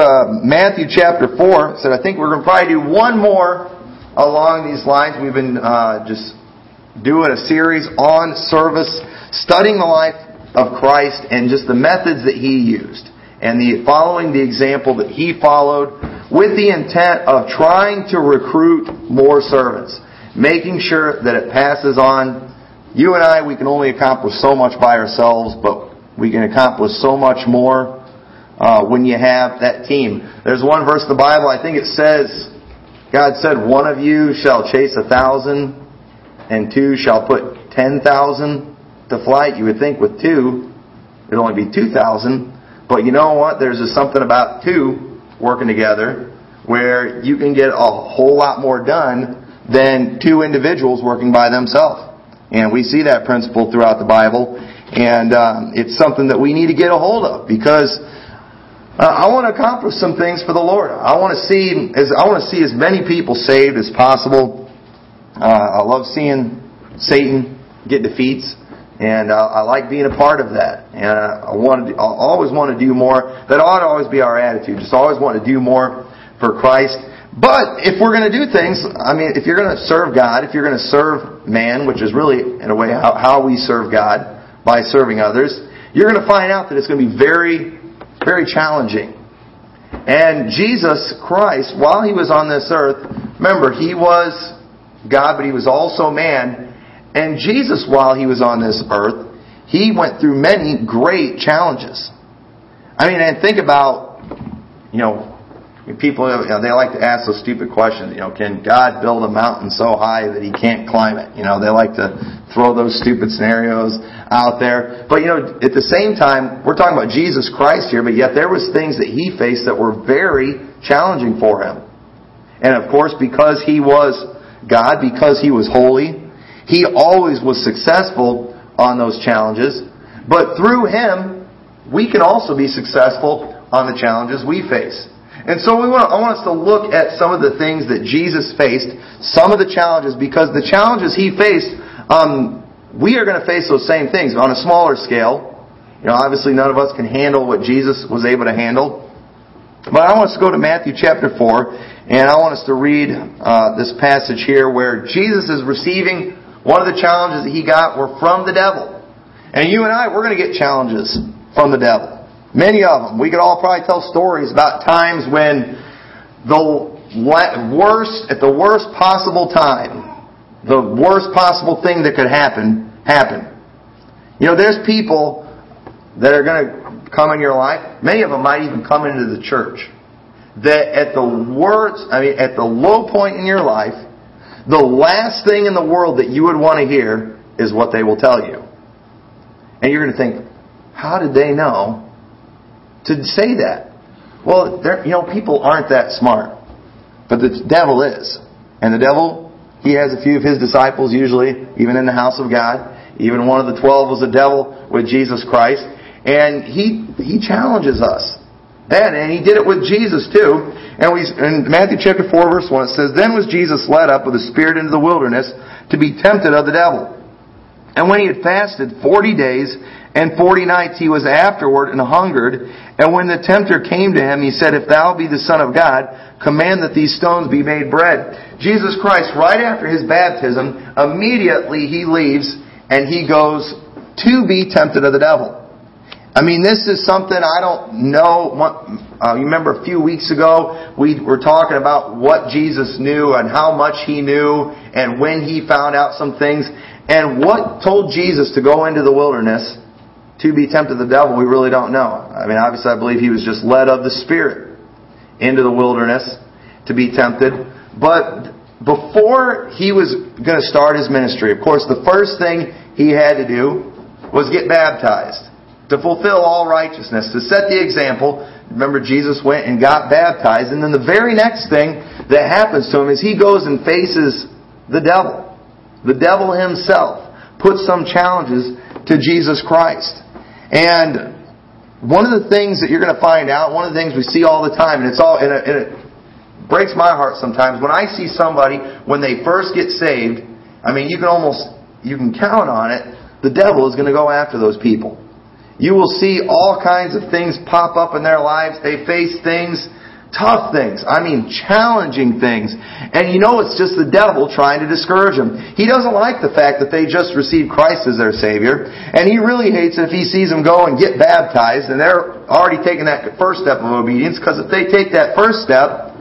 uh, Matthew chapter 4. Said, I think we're going to probably do one more along these lines. We've been uh, just doing a series on service, studying the life of Christ and just the methods that he used. And the, following the example that he followed with the intent of trying to recruit more servants. Making sure that it passes on. You and I, we can only accomplish so much by ourselves, but we can accomplish so much more uh, when you have that team. There's one verse in the Bible, I think it says, God said, one of you shall chase a thousand, and two shall put ten thousand to flight. You would think with two, it'd only be two thousand. But you know what? There's just something about two working together where you can get a whole lot more done than two individuals working by themselves. And we see that principle throughout the Bible. And um, it's something that we need to get a hold of because uh, I want to accomplish some things for the Lord. I want to see as I want to see as many people saved as possible. Uh, I love seeing Satan get defeats, and uh, I like being a part of that. And I want to, I always want to do more. That ought to always be our attitude. Just always want to do more for Christ. But if we're going to do things, I mean, if you're going to serve God, if you're going to serve man, which is really, in a way, how, how we serve God, by serving others, you're going to find out that it's going to be very, very challenging. And Jesus Christ, while he was on this earth, remember, he was God, but he was also man. And Jesus, while he was on this earth, he went through many great challenges. I mean, and think about, you know, people you know, they like to ask those stupid questions. You know, can God build a mountain so high that He can't climb it? You know, they like to throw those stupid scenarios out there. But you know, at the same time, we're talking about Jesus Christ here, but yet there was things that He faced that were very challenging for Him. And of course, because He was God, because He was holy, He always was successful on those challenges. But through Him, we can also be successful on the challenges we face. And so we want, I want us to look at some of the things that Jesus faced, some of the challenges, because the challenges he faced, um, we are going to face those same things on a smaller scale. You know, obviously none of us can handle what Jesus was able to handle. But I want us to go to Matthew chapter 4, and I want us to read uh, this passage here where Jesus is receiving one of the challenges that he got were from the devil. And you and I, we're going to get challenges from the devil. Many of them. We could all probably tell stories about times when the worst, at the worst possible time, the worst possible thing that could happen, happened. You know, there's people that are going to come in your life. Many of them might even come into the church. That at the worst, I mean, at the low point in your life, the last thing in the world that you would want to hear is what they will tell you. And you're going to think, how did they know to say that. Well, you know, people aren't that smart. But the devil is. And the devil, he has a few of his disciples usually, even in the house of God. Even one of the twelve was a devil with Jesus Christ. And he, he challenges us. And, and he did it with Jesus too. And we, in Matthew chapter 4 verse 1 it says, Then was Jesus led up with the Spirit into the wilderness to be tempted of the devil. And when he had fasted forty days and forty nights, he was afterward and hungered. And when the tempter came to him, he said, If thou be the Son of God, command that these stones be made bread. Jesus Christ, right after his baptism, immediately he leaves and he goes to be tempted of the devil. I mean, this is something I don't know. Uh, you remember a few weeks ago, we were talking about what Jesus knew and how much he knew and when he found out some things. And what told Jesus to go into the wilderness to be tempted the devil, we really don't know. I mean, obviously, I believe he was just led of the Spirit into the wilderness to be tempted. But before he was going to start his ministry, of course, the first thing he had to do was get baptized to fulfill all righteousness, to set the example. Remember, Jesus went and got baptized, and then the very next thing that happens to him is he goes and faces the devil. The devil himself puts some challenges to Jesus Christ. And one of the things that you're going to find out, one of the things we see all the time, and it's all, and it, and it breaks my heart sometimes when I see somebody when they first get saved. I mean, you can almost you can count on it. The devil is going to go after those people. You will see all kinds of things pop up in their lives. They face things, tough things. I mean, challenging things. And you know it's just the devil trying to discourage them. He doesn't like the fact that they just received Christ as their Savior. And he really hates it if he sees them go and get baptized and they're already taking that first step of obedience because if they take that first step,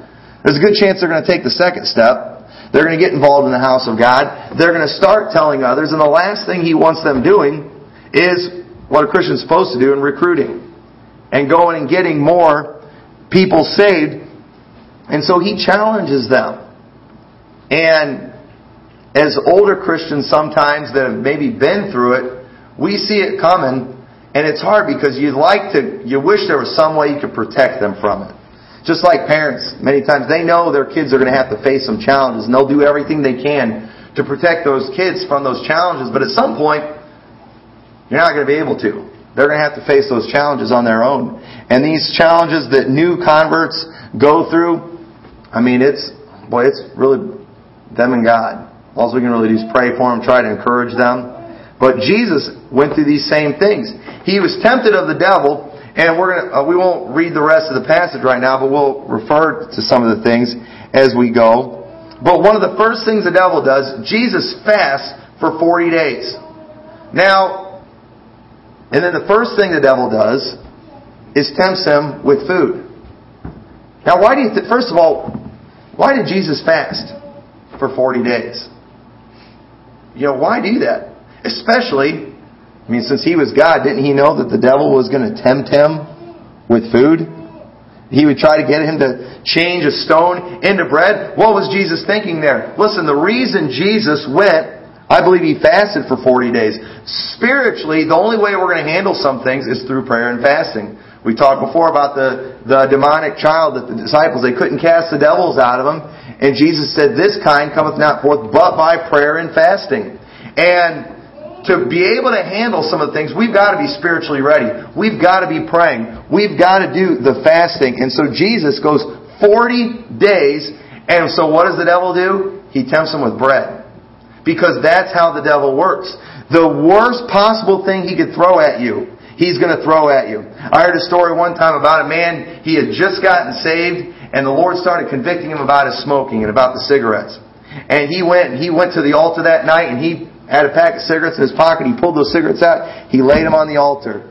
there's a good chance they're going to take the second step. They're going to get involved in the house of God. They're going to start telling others. And the last thing he wants them doing is what a Christian's supposed to do in recruiting and going and getting more people saved. And so he challenges them. And as older Christians sometimes that have maybe been through it, we see it coming and it's hard because you'd like to, you wish there was some way you could protect them from it. Just like parents, many times they know their kids are going to have to face some challenges and they'll do everything they can to protect those kids from those challenges. But at some point, you're not going to be able to. They're going to have to face those challenges on their own. And these challenges that new converts go through, I mean, it's, boy, it's really them and God. All we can really do is pray for them, try to encourage them. But Jesus went through these same things. He was tempted of the devil, and we're gonna, uh, we won't read the rest of the passage right now, but we'll refer to some of the things as we go. But one of the first things the devil does, Jesus fasts for 40 days. Now, and then the first thing the devil does is tempts him with food. Now, why do you, th- first of all, why did Jesus fast for 40 days? You know, why do that? Especially, I mean, since he was God, didn't he know that the devil was going to tempt him with food? He would try to get him to change a stone into bread. What was Jesus thinking there? Listen, the reason Jesus went I believe he fasted for 40 days. Spiritually, the only way we're going to handle some things is through prayer and fasting. We talked before about the, the demonic child that the disciples, they couldn't cast the devils out of him. And Jesus said, this kind cometh not forth but by prayer and fasting. And to be able to handle some of the things, we've got to be spiritually ready. We've got to be praying. We've got to do the fasting. And so Jesus goes 40 days, and so what does the devil do? He tempts him with bread. Because that's how the devil works. The worst possible thing he could throw at you, he's going to throw at you. I heard a story one time about a man, he had just gotten saved, and the Lord started convicting him about his smoking and about the cigarettes. And he went, he went to the altar that night, and he had a pack of cigarettes in his pocket. He pulled those cigarettes out. He laid them on the altar.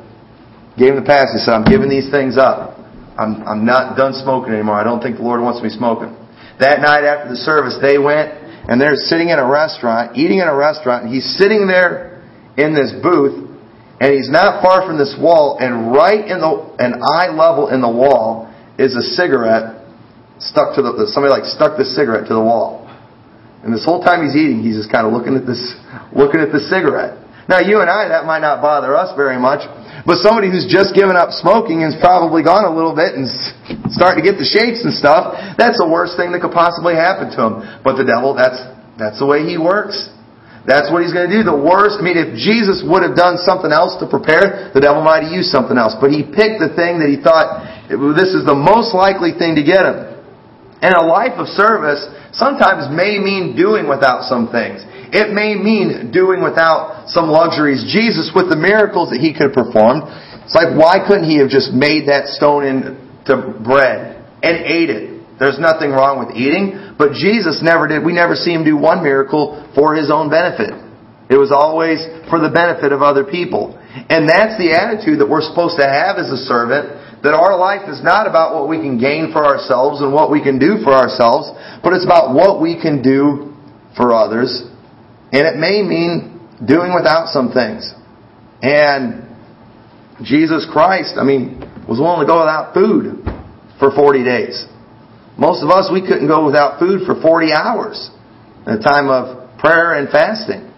Gave him the pass. He said, I'm giving these things up. I'm, I'm not done smoking anymore. I don't think the Lord wants me smoking. That night after the service, they went and they're sitting in a restaurant, eating in a restaurant, and he's sitting there in this booth, and he's not far from this wall, and right in the an eye level in the wall is a cigarette stuck to the somebody like stuck the cigarette to the wall. And this whole time he's eating, he's just kind of looking at this looking at the cigarette. Now you and I, that might not bother us very much, but somebody who's just given up smoking and probably gone a little bit and starting to get the shakes and stuff, that's the worst thing that could possibly happen to him. But the devil, that's, that's the way he works. That's what he's going to do. The worst, I mean, if Jesus would have done something else to prepare, the devil might have used something else. But he picked the thing that he thought, this is the most likely thing to get him. And a life of service sometimes may mean doing without some things. It may mean doing without some luxuries. Jesus, with the miracles that he could have performed, it's like, why couldn't he have just made that stone into bread and ate it? There's nothing wrong with eating, but Jesus never did. We never see him do one miracle for his own benefit. It was always for the benefit of other people. And that's the attitude that we're supposed to have as a servant, that our life is not about what we can gain for ourselves and what we can do for ourselves, but it's about what we can do for others and it may mean doing without some things. And Jesus Christ, I mean, was willing to go without food for 40 days. Most of us, we couldn't go without food for 40 hours in a time of prayer and fasting.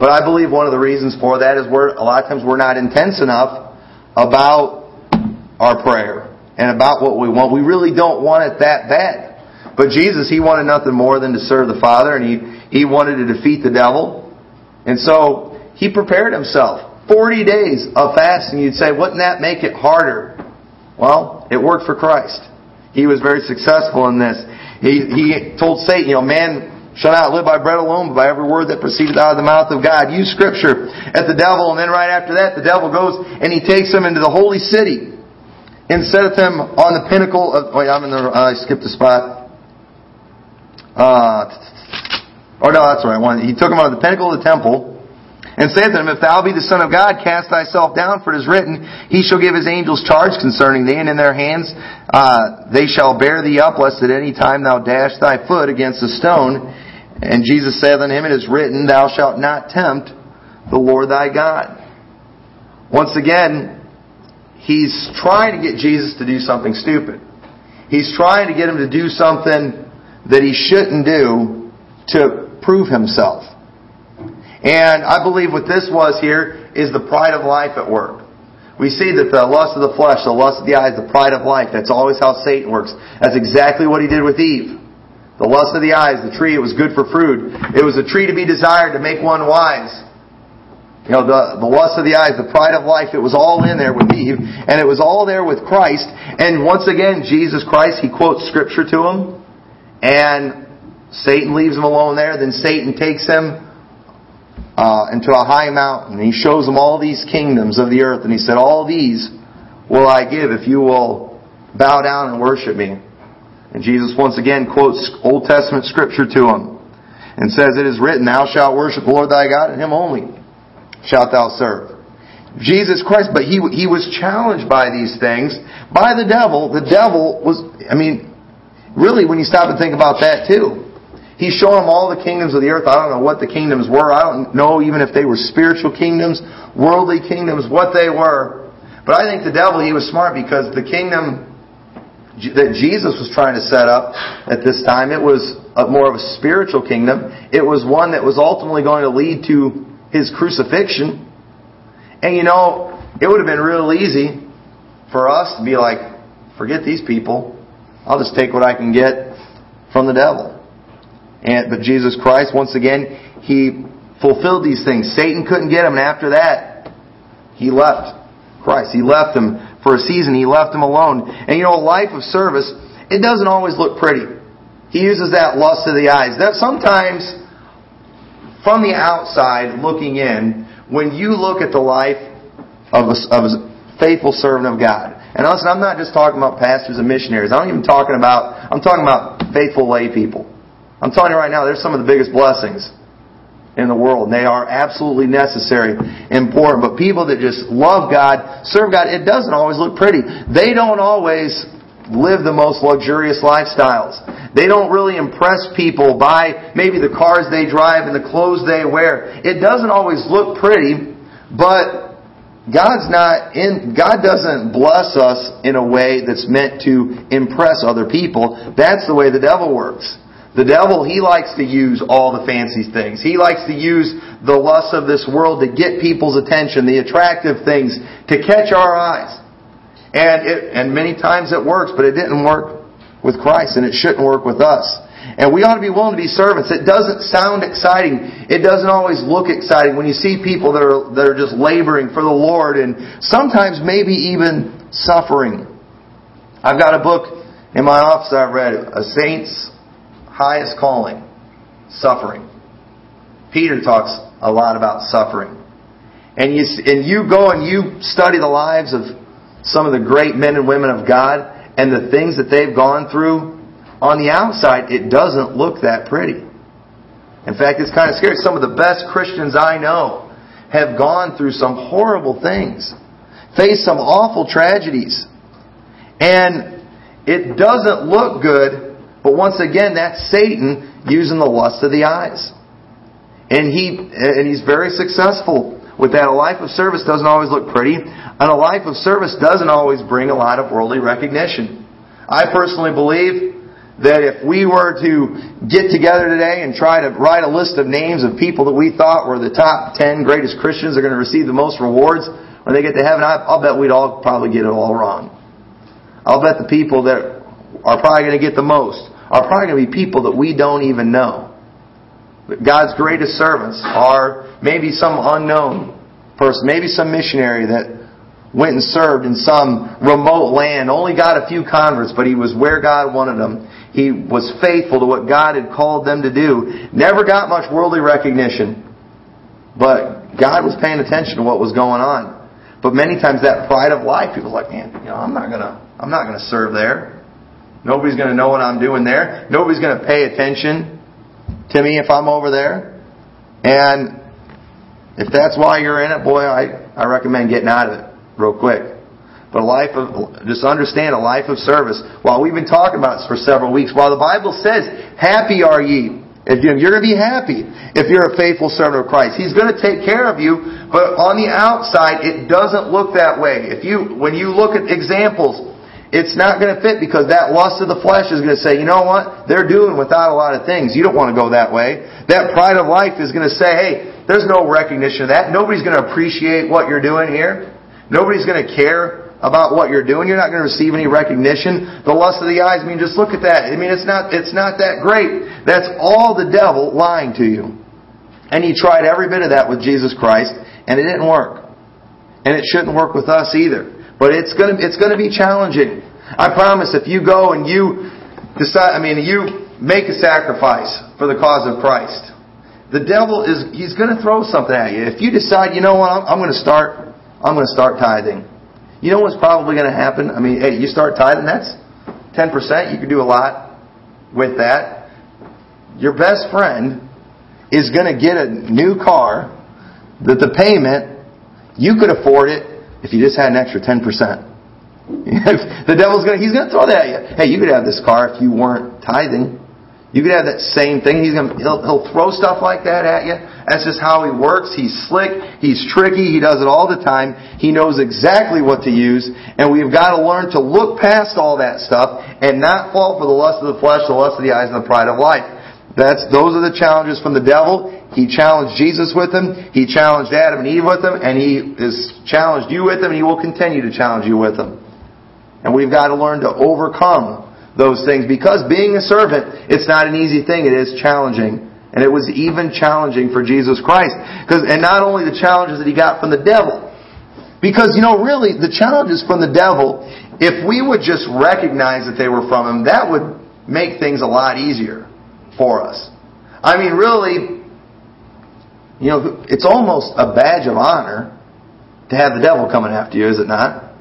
But I believe one of the reasons for that is we're, a lot of times we're not intense enough about our prayer and about what we want. We really don't want it that bad. But Jesus, He wanted nothing more than to serve the Father and He he wanted to defeat the devil. And so he prepared himself. 40 days of fasting. You'd say, wouldn't that make it harder? Well, it worked for Christ. He was very successful in this. He, he told Satan, you know, man, shall not live by bread alone, but by every word that proceedeth out of the mouth of God. Use scripture at the devil, and then right after that, the devil goes and he takes him into the holy city and setteth him on the pinnacle of. Wait, I'm in the. I skipped a spot. Uh, oh no, that's right. One. He took him on the pinnacle of the temple and saith to him, If thou be the Son of God, cast thyself down, for it is written, He shall give His angels charge concerning thee, and in their hands uh, they shall bear thee up, lest at any time thou dash thy foot against a stone. And Jesus saith unto him, It is written, Thou shalt not tempt the Lord thy God. Once again, he's trying to get Jesus to do something stupid. He's trying to get him to do something that he shouldn't do to prove himself. And I believe what this was here is the pride of life at work. We see that the lust of the flesh, the lust of the eyes, the pride of life, that's always how Satan works. That's exactly what he did with Eve. The lust of the eyes, the tree, it was good for fruit. It was a tree to be desired to make one wise. You know, the, the lust of the eyes, the pride of life, it was all in there with Eve, and it was all there with Christ. And once again, Jesus Christ, he quotes scripture to him, and Satan leaves him alone there. Then Satan takes him uh, into a high mountain. And he shows them all these kingdoms of the earth, and he said, All these will I give if you will bow down and worship me. And Jesus once again quotes Old Testament scripture to him and says, It is written, Thou shalt worship the Lord thy God, and him only shalt thou serve. Jesus Christ, but he, he was challenged by these things by the devil. The devil was, I mean, really, when you stop and think about that too, He's showing them all the kingdoms of the earth. I don't know what the kingdoms were. I don't know even if they were spiritual kingdoms, worldly kingdoms, what they were. But I think the devil, he was smart because the kingdom that Jesus was trying to set up at this time, it was more of a spiritual kingdom. It was one that was ultimately going to lead to his crucifixion. And you know, it would have been real easy for us to be like, forget these people. I'll just take what I can get from the devil. And, but Jesus Christ, once again, He fulfilled these things. Satan couldn't get him, and after that, He left Christ. He left him for a season. He left him alone. And you know, a life of service, it doesn't always look pretty. He uses that lust of the eyes. That sometimes, from the outside looking in, when you look at the life of a, of a faithful servant of God, and listen, I'm not just talking about pastors and missionaries. I'm even talking about, I'm talking about faithful lay people. I'm telling you right now, they're some of the biggest blessings in the world. And they are absolutely necessary, important. But people that just love God, serve God, it doesn't always look pretty. They don't always live the most luxurious lifestyles. They don't really impress people by maybe the cars they drive and the clothes they wear. It doesn't always look pretty, but God's not in, God doesn't bless us in a way that's meant to impress other people. That's the way the devil works. The devil, he likes to use all the fancy things. He likes to use the lust of this world to get people's attention, the attractive things, to catch our eyes. And it, and many times it works, but it didn't work with Christ, and it shouldn't work with us. And we ought to be willing to be servants. It doesn't sound exciting. It doesn't always look exciting when you see people that are, that are just laboring for the Lord and sometimes maybe even suffering. I've got a book in my office I've read, A Saint's highest calling suffering. Peter talks a lot about suffering. And you, and you go and you study the lives of some of the great men and women of God and the things that they've gone through. On the outside, it doesn't look that pretty. In fact, it's kind of scary. Some of the best Christians I know have gone through some horrible things, faced some awful tragedies. And it doesn't look good but once again, that's Satan using the lust of the eyes. And he and he's very successful with that. A life of service doesn't always look pretty, and a life of service doesn't always bring a lot of worldly recognition. I personally believe that if we were to get together today and try to write a list of names of people that we thought were the top 10 greatest Christians are going to receive the most rewards when they get to heaven, I'll bet we'd all probably get it all wrong. I'll bet the people that are probably going to get the most are probably going to be people that we don't even know. God's greatest servants are maybe some unknown person, maybe some missionary that went and served in some remote land, only got a few converts, but he was where God wanted him. He was faithful to what God had called them to do. Never got much worldly recognition, but God was paying attention to what was going on. But many times that pride of life, people like, man, you know, I'm not gonna, I'm not gonna serve there. Nobody's gonna know what I'm doing there. Nobody's gonna pay attention to me if I'm over there. And if that's why you're in it, boy, I, I recommend getting out of it real quick. But a life of, just understand a life of service. While we've been talking about this for several weeks, while the Bible says, happy are ye, if you're going to be happy if you're a faithful servant of Christ. He's going to take care of you, but on the outside, it doesn't look that way. If you, when you look at examples, it's not going to fit because that lust of the flesh is going to say, you know what? They're doing without a lot of things. You don't want to go that way. That pride of life is going to say, hey, there's no recognition of that. Nobody's going to appreciate what you're doing here. Nobody's going to care about what you're doing. You're not going to receive any recognition. The lust of the eyes, I mean, just look at that. I mean, it's not, it's not that great. That's all the devil lying to you. And he tried every bit of that with Jesus Christ, and it didn't work. And it shouldn't work with us either. But it's to, it's to be challenging. I promise if you go and you decide, I mean, you make a sacrifice for the cause of Christ, the devil is, he's to throw something at you. If you decide, you know what, I'm, I'm to start, I'm to start tithing. You know what's probably to happen? I mean, hey, you start tithing, that's 10%. You can do a lot with that. Your best friend is going to get a new car that the payment, you could afford it if you just had an extra 10%. the devil's going to, he's going to throw that at you. Hey, you could have this car if you weren't tithing. You could have that same thing. He's gonna, he'll, he'll throw stuff like that at you. That's just how he works. He's slick. He's tricky. He does it all the time. He knows exactly what to use. And we've got to learn to look past all that stuff and not fall for the lust of the flesh, the lust of the eyes, and the pride of life. That's, those are the challenges from the devil. He challenged Jesus with them. He challenged Adam and Eve with them. And he has challenged you with them. And he will continue to challenge you with them. And we've got to learn to overcome those things because being a servant, it's not an easy thing. It is challenging. And it was even challenging for Jesus Christ. Because, and not only the challenges that he got from the devil, because, you know, really, the challenges from the devil, if we would just recognize that they were from him, that would make things a lot easier for us. I mean, really, you know, it's almost a badge of honor to have the devil coming after you, is it not?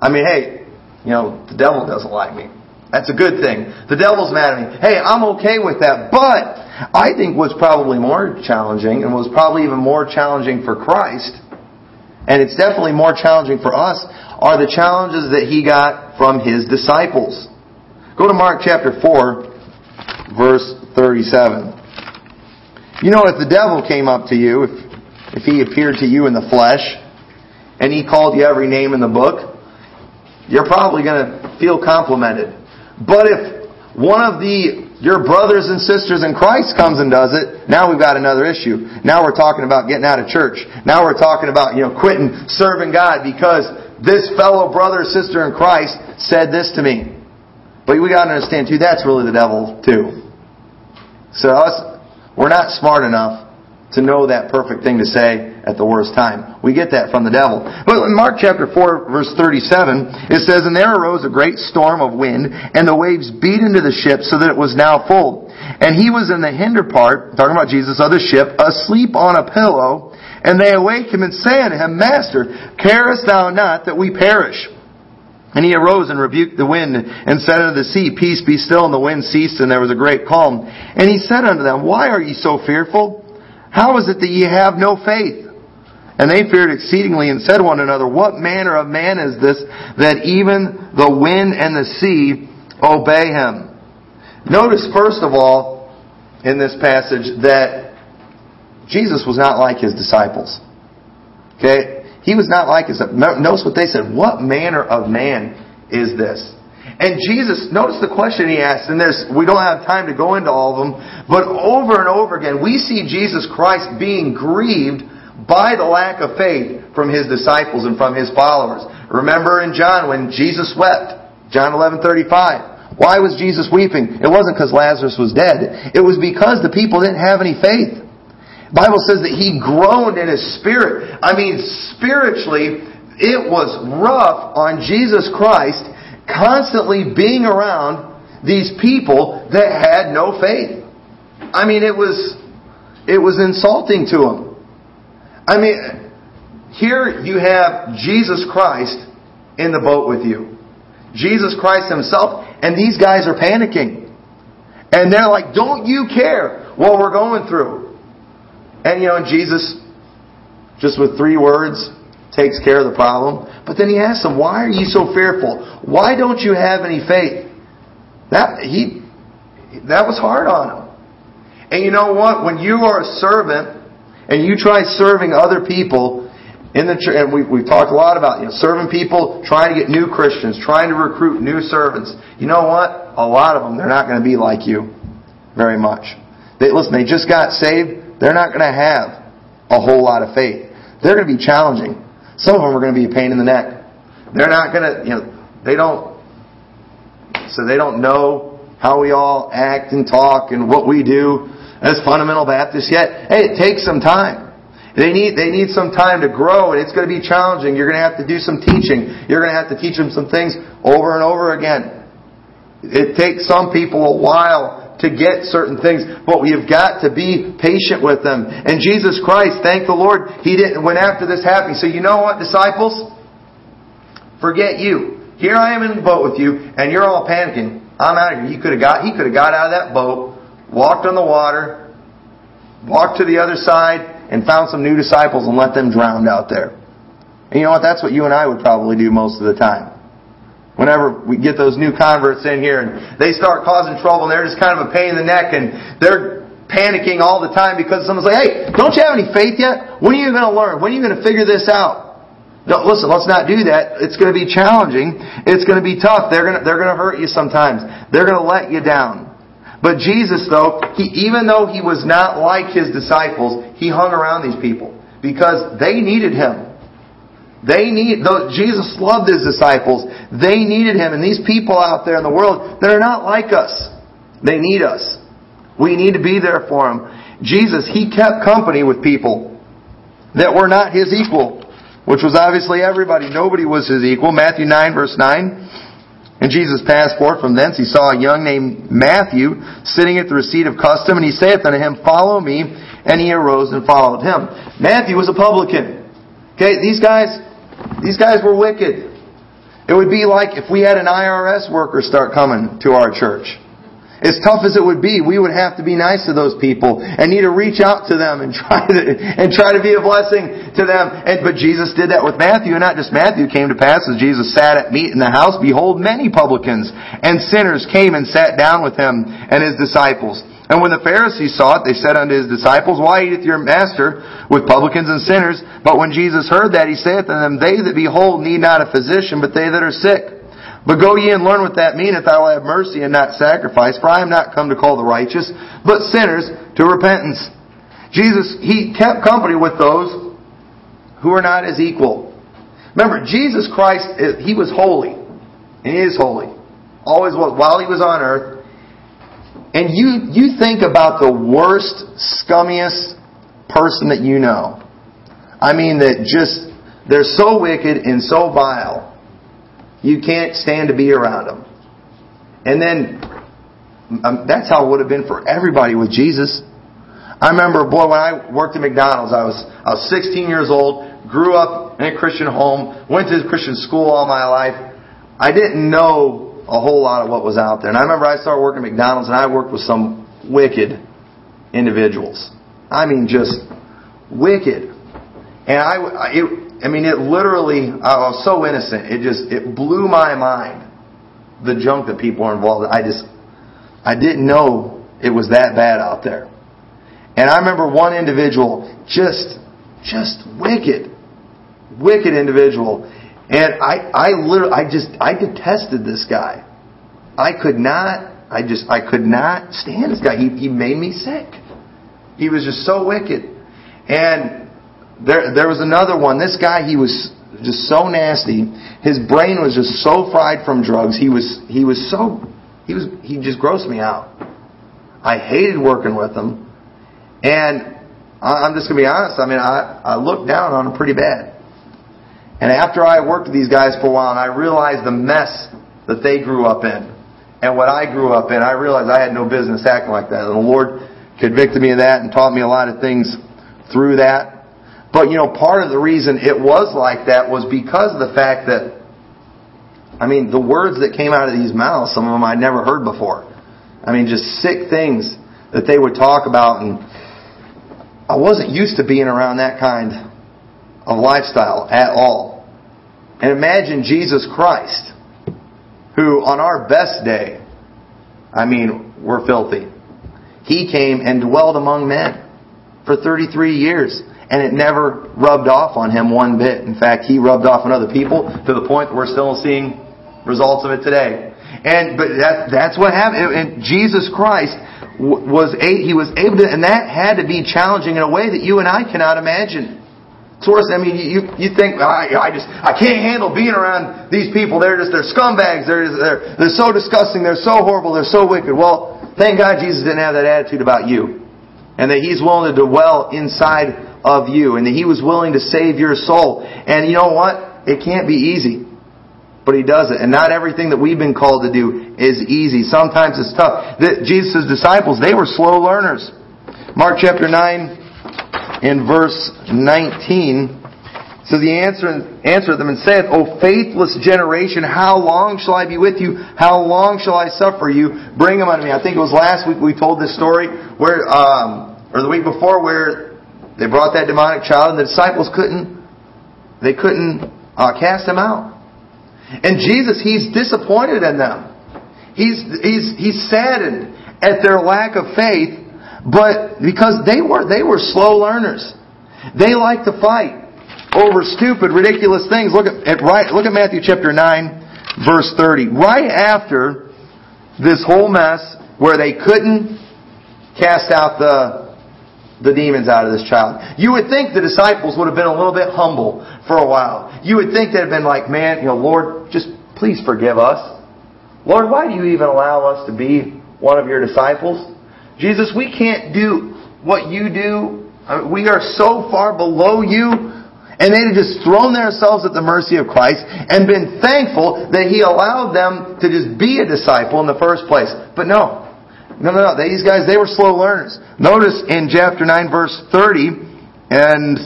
I mean, hey, you know, the devil doesn't like me. That's a good thing. The devil's mad at me. Hey, I'm okay with that. But I think what's probably more challenging and was probably even more challenging for Christ, and it's definitely more challenging for us, are the challenges that he got from his disciples. Go to Mark chapter 4, verse 37. You know, if the devil came up to you, if, if he appeared to you in the flesh, and he called you every name in the book, you're probably going to feel complimented. But if one of the your brothers and sisters in Christ comes and does it, now we've got another issue. Now we're talking about getting out of church. Now we're talking about, you know, quitting serving God because this fellow brother or sister in Christ said this to me. But we gotta understand too, that's really the devil too. So us, we're not smart enough to know that perfect thing to say at the worst time. We get that from the devil. But in Mark chapter 4 verse 37, it says, And there arose a great storm of wind, and the waves beat into the ship so that it was now full. And he was in the hinder part, talking about Jesus, of the ship, asleep on a pillow, and they awake him and say unto him, Master, carest thou not that we perish? And he arose and rebuked the wind and said unto the sea, Peace be still. And the wind ceased and there was a great calm. And he said unto them, Why are ye so fearful? How is it that ye have no faith? And they feared exceedingly and said one another, What manner of man is this that even the wind and the sea obey him? Notice first of all in this passage that Jesus was not like his disciples. Okay? He was not like his notice what they said, What manner of man is this? And Jesus, notice the question he asked, and there's, we don't have time to go into all of them, but over and over again, we see Jesus Christ being grieved by the lack of faith from his disciples and from his followers. Remember in John when Jesus wept, John 11:35. Why was Jesus weeping? It wasn't because Lazarus was dead. It was because the people didn't have any faith. Bible says that he groaned in his spirit. I mean, spiritually, it was rough on Jesus Christ constantly being around these people that had no faith. I mean, it was, it was insulting to him. I mean, here you have Jesus Christ in the boat with you. Jesus Christ himself, and these guys are panicking. And they're like, don't you care what we're going through? And you know, Jesus, just with three words, takes care of the problem. But then he asks them, why are you so fearful? Why don't you have any faith? That, he, that was hard on him. And you know what? When you are a servant and you try serving other people in the church, and we, we've talked a lot about you know, serving people, trying to get new Christians, trying to recruit new servants. You know what? A lot of them, they're not going to be like you very much. They, listen, they just got saved. They're not going to have a whole lot of faith. They're going to be challenging. Some of them are going to be a pain in the neck. They're not going to, you know, they don't, so they don't know how we all act and talk and what we do as fundamental Baptists yet. Hey, it takes some time. They need, they need some time to grow and it's going to be challenging. You're going to have to do some teaching. You're going to have to teach them some things over and over again. It takes some people a while to get certain things, but we've got to be patient with them. And Jesus Christ, thank the Lord, He didn't, went after this happened, so you know what, disciples? Forget you. Here I am in the boat with you, and you're all panicking. I'm out of here. He could have got, he could have got out of that boat, walked on the water, walked to the other side, and found some new disciples and let them drown out there. And you know what? That's what you and I would probably do most of the time. Whenever we get those new converts in here and they start causing trouble and they're just kind of a pain in the neck and they're panicking all the time because someone's like, hey, don't you have any faith yet? When are you going to learn? When are you going to figure this out? No, listen, let's not do that. It's going to be challenging. It's going to be tough. They're going to, they're going to hurt you sometimes. They're going to let you down. But Jesus, though, he, even though he was not like his disciples, he hung around these people because they needed him. They need, though Jesus loved his disciples, they needed him. And these people out there in the world that are not like us, they need us. We need to be there for them. Jesus, he kept company with people that were not his equal, which was obviously everybody. Nobody was his equal. Matthew 9 verse 9. And Jesus passed forth from thence. He saw a young named Matthew sitting at the receipt of custom, and he saith unto him, Follow me. And he arose and followed him. Matthew was a publican. Okay, these guys, these guys were wicked. It would be like if we had an IRS worker start coming to our church. As tough as it would be, we would have to be nice to those people and need to reach out to them and try to and try to be a blessing to them. And but Jesus did that with Matthew, and not just Matthew came to pass as Jesus sat at meat in the house. Behold, many publicans and sinners came and sat down with him and his disciples. And when the Pharisees saw it, they said unto his disciples, Why eateth your master with publicans and sinners? But when Jesus heard that, he saith unto them, They that be whole need not a physician, but they that are sick. But go ye and learn what that meaneth, I will have mercy and not sacrifice, for I am not come to call the righteous, but sinners to repentance. Jesus, he kept company with those who are not his equal. Remember, Jesus Christ, he was holy. And he is holy. Always was, while he was on earth. And you, you think about the worst, scummiest person that you know. I mean, that just, they're so wicked and so vile, you can't stand to be around them. And then, um, that's how it would have been for everybody with Jesus. I remember, boy, when I worked at McDonald's, I was, I was 16 years old, grew up in a Christian home, went to Christian school all my life. I didn't know a whole lot of what was out there. And I remember I started working at McDonald's and I worked with some wicked individuals. I mean, just wicked. And I, it, I mean, it literally, I was so innocent. It just, it blew my mind. The junk that people were involved in. I just, I didn't know it was that bad out there. And I remember one individual, just, just wicked, wicked individual. And I, I literally, I just, I detested this guy. I could not, I just, I could not stand this guy. He, he made me sick. He was just so wicked. And there, there was another one. This guy, he was just so nasty. His brain was just so fried from drugs. He was, he was so, he was, he just grossed me out. I hated working with him. And I'm just going to be honest. I mean, I, I looked down on him pretty bad. And after I worked with these guys for a while and I realized the mess that they grew up in and what I grew up in, I realized I had no business acting like that. And the Lord convicted me of that and taught me a lot of things through that. But you know, part of the reason it was like that was because of the fact that, I mean, the words that came out of these mouths, some of them I'd never heard before. I mean, just sick things that they would talk about and I wasn't used to being around that kind of lifestyle at all. And imagine Jesus Christ, who on our best day, I mean, we're filthy. He came and dwelled among men for 33 years. And it never rubbed off on him one bit. In fact, he rubbed off on other people to the point that we're still seeing results of it today. And but that that's what happened. And Jesus Christ was a, he was able to, and that had to be challenging in a way that you and I cannot imagine. Source, I mean, you you think I, I just I can't handle being around these people. They're just they're scumbags. They're they're they're so disgusting. They're so horrible. They're so wicked. Well, thank God Jesus didn't have that attitude about you, and that He's willing to dwell inside of you, and that He was willing to save your soul. And you know what? It can't be easy, but He does it. And not everything that we've been called to do is easy. Sometimes it's tough. Jesus' disciples they were slow learners. Mark chapter nine in verse 19. So the answer answered them and said, O faithless generation, how long shall I be with you? How long shall I suffer you? Bring him unto me. I think it was last week we told this story where, um, or the week before where they brought that demonic child and the disciples couldn't, they couldn't uh, cast him out. And Jesus, He's disappointed in them. He's, he's, he's saddened at their lack of faith but because they were they were slow learners. They like to fight over stupid, ridiculous things. Look at, at right look at Matthew chapter 9, verse 30. Right after this whole mess where they couldn't cast out the the demons out of this child. You would think the disciples would have been a little bit humble for a while. You would think they'd have been like, man, you know, Lord, just please forgive us. Lord, why do you even allow us to be one of your disciples? Jesus, we can't do what you do. Uh, we are so far below you. And they had just thrown themselves at the mercy of Christ and been thankful that He allowed them to just be a disciple in the first place. But no. No, no, no. These guys, they were slow learners. Notice in chapter 9, verse 30 and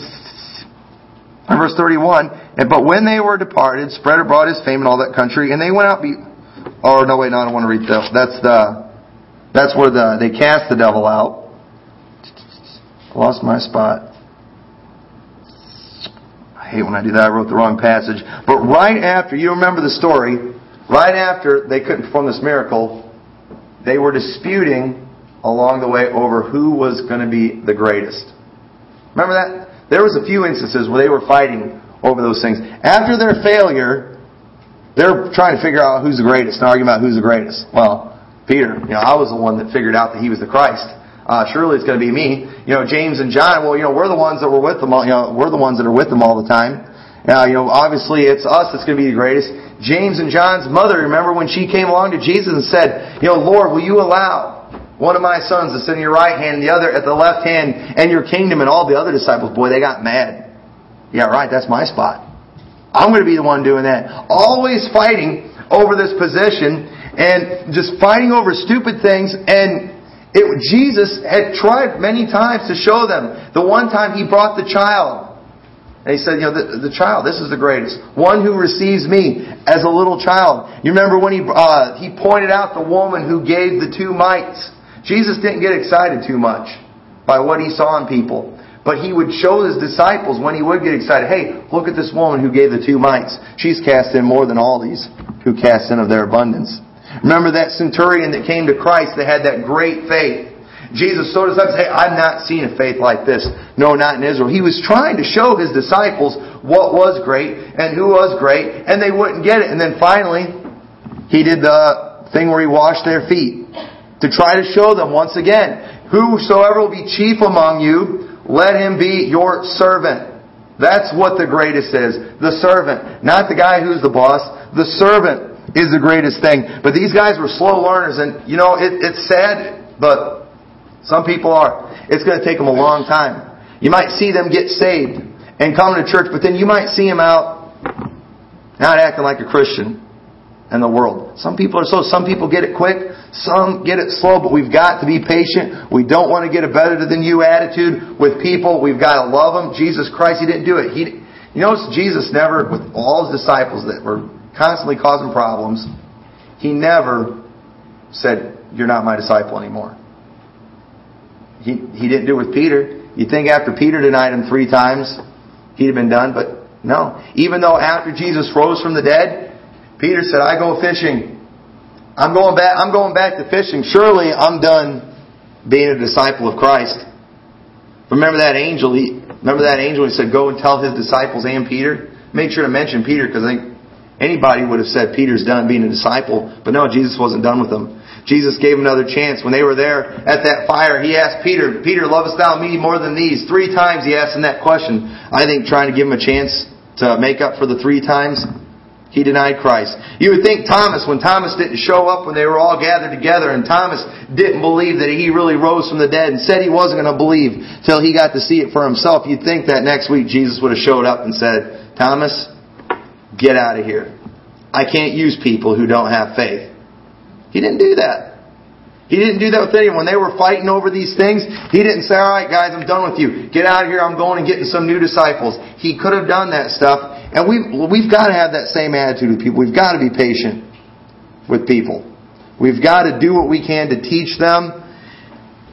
verse 31, but when they were departed, spread abroad his fame in all that country, and they went out be, oh no, wait, no, I don't want to read that. That's the, that's where the, they cast the devil out. Lost my spot. I hate when I do that. I wrote the wrong passage. But right after, you remember the story, right after they couldn't perform this miracle, they were disputing along the way over who was going to be the greatest. Remember that? There was a few instances where they were fighting over those things. After their failure, they're trying to figure out who's the greatest and arguing about who's the greatest. Well, Peter. You know, I was the one that figured out that he was the Christ. Uh, surely it's going to be me. You know, James and John. Well, you know, we're the ones that were with them. All, you know, we're the ones that are with them all the time. Uh, you know, obviously it's us that's going to be the greatest. James and John's mother. Remember when she came along to Jesus and said, "You know, Lord, will you allow one of my sons to sit in your right hand and the other at the left hand and your kingdom?" And all the other disciples, boy, they got mad. Yeah, right. That's my spot. I'm going to be the one doing that. Always fighting over this position and just fighting over stupid things. And it, Jesus had tried many times to show them. The one time he brought the child. And he said, you know, the, the child, this is the greatest. One who receives me as a little child. You remember when he, uh, he pointed out the woman who gave the two mites. Jesus didn't get excited too much by what he saw in people. But he would show his disciples when he would get excited, hey, look at this woman who gave the two mites. She's cast in more than all these who cast in of their abundance. Remember that centurion that came to Christ that had that great faith. Jesus stood us up said, I've not seen a faith like this. No, not in Israel. He was trying to show his disciples what was great and who was great, and they wouldn't get it. And then finally, he did the thing where he washed their feet to try to show them once again, whosoever will be chief among you, let him be your servant. That's what the greatest is. The servant. Not the guy who's the boss. The servant is the greatest thing. But these guys were slow learners, and you know, it, it's sad, but some people are. It's going to take them a long time. You might see them get saved and come to church, but then you might see them out not acting like a Christian in the world. Some people are so, some people get it quick, some get it slow, but we've got to be patient. We don't want to get a better than you attitude with people. We've got to love them. Jesus Christ, He didn't do it. He, you notice Jesus never, with all His disciples that were constantly causing problems, He never said, you're not my disciple anymore. He, he didn't do it with Peter. You think after Peter denied him three times, he'd have been done, but no. Even though after Jesus rose from the dead, Peter said, I go fishing. I'm going back, I'm going back to fishing. Surely I'm done being a disciple of Christ. Remember that angel, he, remember that angel he said, go and tell his disciples and Peter? Make sure to mention Peter because I think anybody would have said Peter's done being a disciple, but no, Jesus wasn't done with them. Jesus gave another chance. When they were there at that fire, he asked Peter, Peter, lovest thou me more than these? Three times he asked him that question. I think trying to give him a chance to make up for the three times he denied Christ. You would think Thomas, when Thomas didn't show up when they were all gathered together, and Thomas didn't believe that he really rose from the dead and said he wasn't going to believe till he got to see it for himself, you'd think that next week Jesus would have showed up and said, Thomas, get out of here. I can't use people who don't have faith. He didn't do that. He didn't do that with anyone. When they were fighting over these things, he didn't say, all right, guys, I'm done with you. Get out of here. I'm going and getting some new disciples. He could have done that stuff. And we've, we've got to have that same attitude with people. We've got to be patient with people. We've got to do what we can to teach them.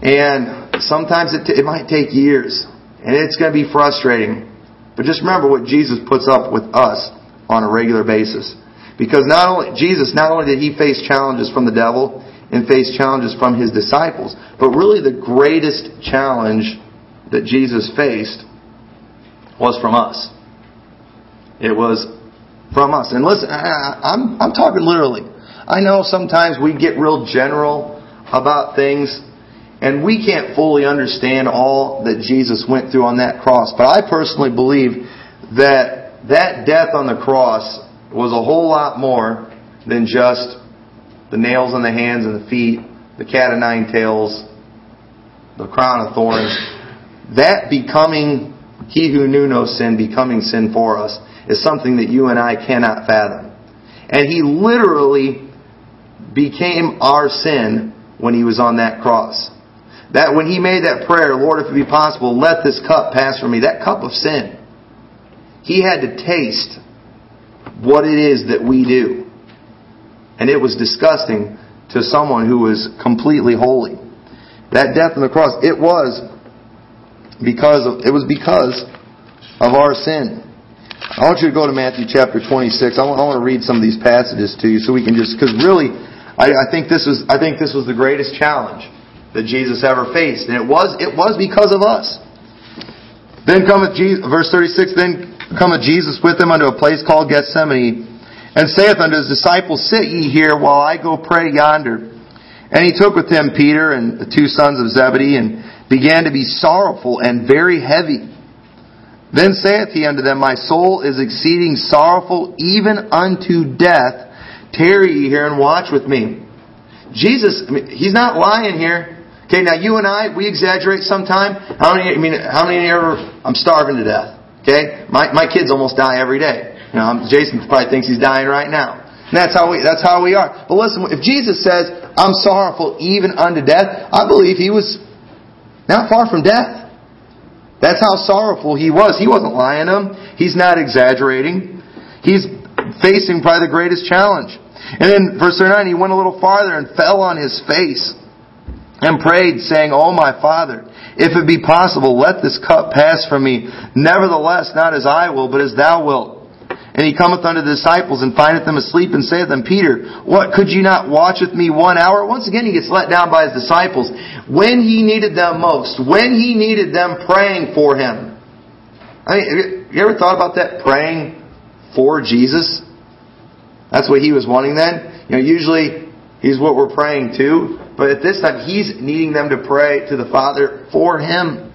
And sometimes it, t- it might take years. And it's going to be frustrating. But just remember what Jesus puts up with us on a regular basis. Because not only, Jesus, not only did he face challenges from the devil and face challenges from his disciples, but really the greatest challenge that Jesus faced was from us. It was from us. And listen, I, I'm, I'm talking literally. I know sometimes we get real general about things and we can't fully understand all that Jesus went through on that cross. But I personally believe that that death on the cross was a whole lot more than just the nails in the hands and the feet, the cat of nine tails, the crown of thorns. That becoming he who knew no sin, becoming sin for us, is something that you and I cannot fathom. And he literally became our sin when he was on that cross. That when he made that prayer, Lord, if it be possible, let this cup pass from me, that cup of sin, he had to taste what it is that we do. And it was disgusting to someone who was completely holy. That death on the cross, it was because of, it was because of our sin. I want you to go to Matthew chapter 26. I want, I want to read some of these passages to you so we can just, because really, I, I think this was, I think this was the greatest challenge that Jesus ever faced. And it was, it was because of us. Then cometh Jesus, verse 36, then cometh Jesus with them unto a place called Gethsemane, and saith unto his disciples, Sit ye here while I go pray yonder. And he took with him Peter and the two sons of Zebedee, and began to be sorrowful and very heavy. Then saith he unto them, My soul is exceeding sorrowful, even unto death. Tarry ye here and watch with me. Jesus, I mean, he's not lying here. Okay, now you and I, we exaggerate sometime. How many, I mean, how many ever, I'm starving to death. Okay? My, my kids almost die every day. You know, Jason probably thinks he's dying right now. And that's how we, that's how we are. But listen, if Jesus says, I'm sorrowful even unto death, I believe he was not far from death. That's how sorrowful he was. He wasn't lying to him. He's not exaggerating. He's facing probably the greatest challenge. And then verse 39, he went a little farther and fell on his face and prayed, saying, O my Father, if it be possible, let this cup pass from me. Nevertheless, not as I will, but as thou wilt. And he cometh unto the disciples and findeth them asleep and saith them, Peter, what could you not watch with me one hour? Once again, he gets let down by his disciples. When he needed them most, when he needed them praying for him. I mean, you ever thought about that? Praying for Jesus? That's what he was wanting then. You know, usually he's what we're praying to. But at this time, he's needing them to pray to the Father for him.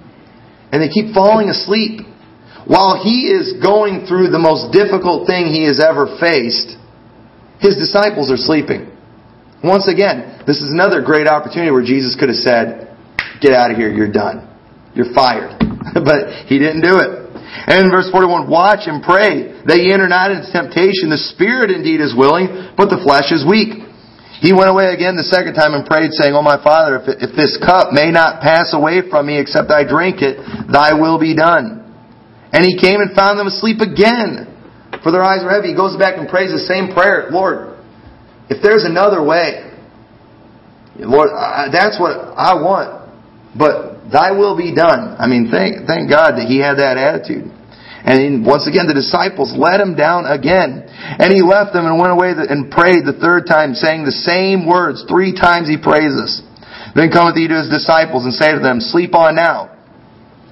And they keep falling asleep. While he is going through the most difficult thing he has ever faced, his disciples are sleeping. Once again, this is another great opportunity where Jesus could have said, Get out of here, you're done. You're fired. but he didn't do it. And in verse 41, watch and pray that ye enter not into temptation. The spirit indeed is willing, but the flesh is weak. He went away again the second time and prayed, saying, O my Father, if, if this cup may not pass away from me except I drink it, thy will be done. And he came and found them asleep again, for their eyes were heavy. He goes back and prays the same prayer. Lord, if there's another way, Lord, that's what I want. But thy will be done. I mean, thank, thank God that he had that attitude. And once again, the disciples let him down again. And he left them and went away and prayed the third time, saying the same words. Three times he praises. Then cometh he to his disciples and say to them, Sleep on now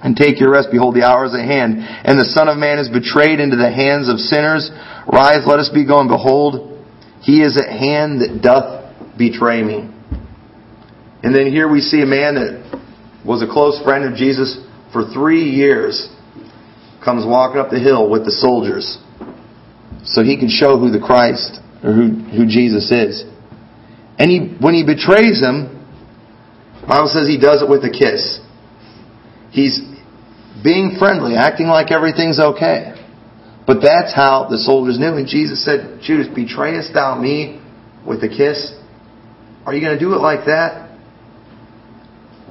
and take your rest. Behold, the hour is at hand, and the Son of Man is betrayed into the hands of sinners. Rise, let us be going. Behold, he is at hand that doth betray me. And then here we see a man that was a close friend of Jesus for three years comes walking up the hill with the soldiers so he can show who the Christ or who, who Jesus is. And he, when he betrays him, Bible says he does it with a kiss. He's being friendly, acting like everything's okay. But that's how the soldiers knew. And Jesus said, Judas, betrayest thou me with a kiss? Are you going to do it like that?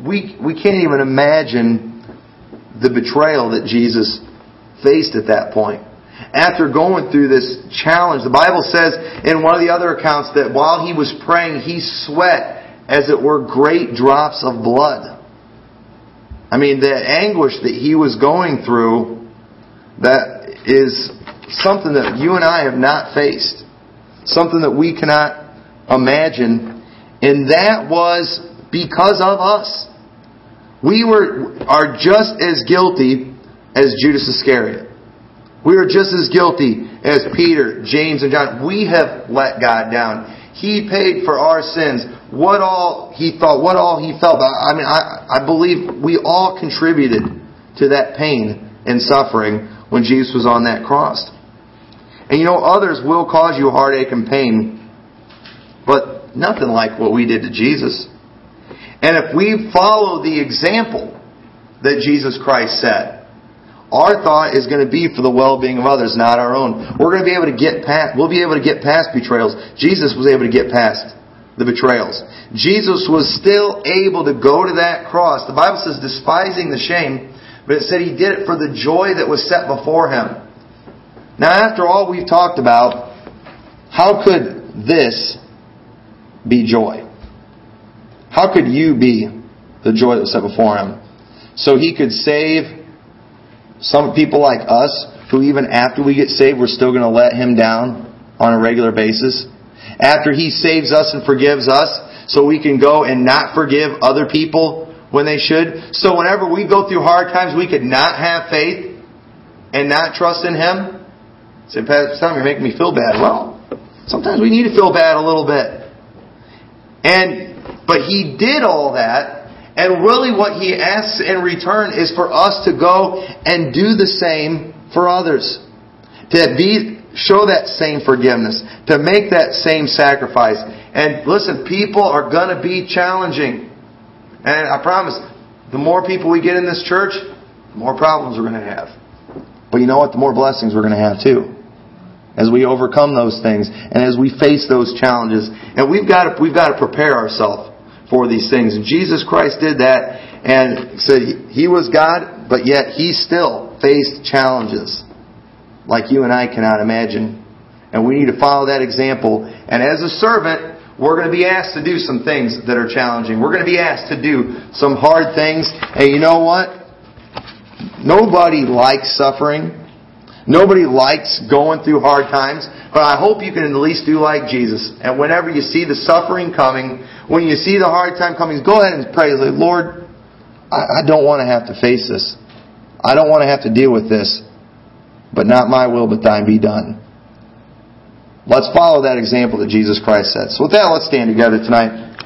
We, we can't even imagine the betrayal that Jesus faced at that point. After going through this challenge, the Bible says in one of the other accounts that while he was praying, he sweat as it were great drops of blood. I mean, the anguish that he was going through, that is something that you and I have not faced. Something that we cannot imagine. And that was because of us. We were, are just as guilty as Judas Iscariot. We are just as guilty as Peter, James, and John. We have let God down. He paid for our sins. What all he thought, what all he felt. I mean, I, I believe we all contributed to that pain and suffering when Jesus was on that cross. And you know, others will cause you heartache and pain, but nothing like what we did to Jesus. And if we follow the example that Jesus Christ set, our thought is going to be for the well-being of others, not our own. We're going to be able to get past, we'll be able to get past betrayals. Jesus was able to get past the betrayals. Jesus was still able to go to that cross. The Bible says despising the shame, but it said he did it for the joy that was set before him. Now after all we've talked about, how could this be joy? How could you be the joy that was set before him? So he could save some people like us who even after we get saved, we're still going to let him down on a regular basis. After he saves us and forgives us, so we can go and not forgive other people when they should. So whenever we go through hard times, we could not have faith and not trust in him. Say, Pastor Tom, you're making me feel bad. Well, sometimes we need to feel bad a little bit. And, but he did all that and really what he asks in return is for us to go and do the same for others. To be, show that same forgiveness. To make that same sacrifice. And listen, people are gonna be challenging. And I promise, the more people we get in this church, the more problems we're gonna have. But you know what? The more blessings we're gonna have too as we overcome those things and as we face those challenges. And we've got to, we've got to prepare ourselves for these things. And Jesus Christ did that and said he was God, but yet he still faced challenges like you and I cannot imagine. And we need to follow that example. And as a servant, we're going to be asked to do some things that are challenging. We're going to be asked to do some hard things. And you know what? Nobody likes suffering. Nobody likes going through hard times, but I hope you can at least do like Jesus. And whenever you see the suffering coming, when you see the hard time coming, go ahead and pray. Like, Lord, I, don't want to have to face this. I don't want to have to deal with this. But not my will, but thine be done. Let's follow that example that Jesus Christ set. So with that, let's stand together tonight.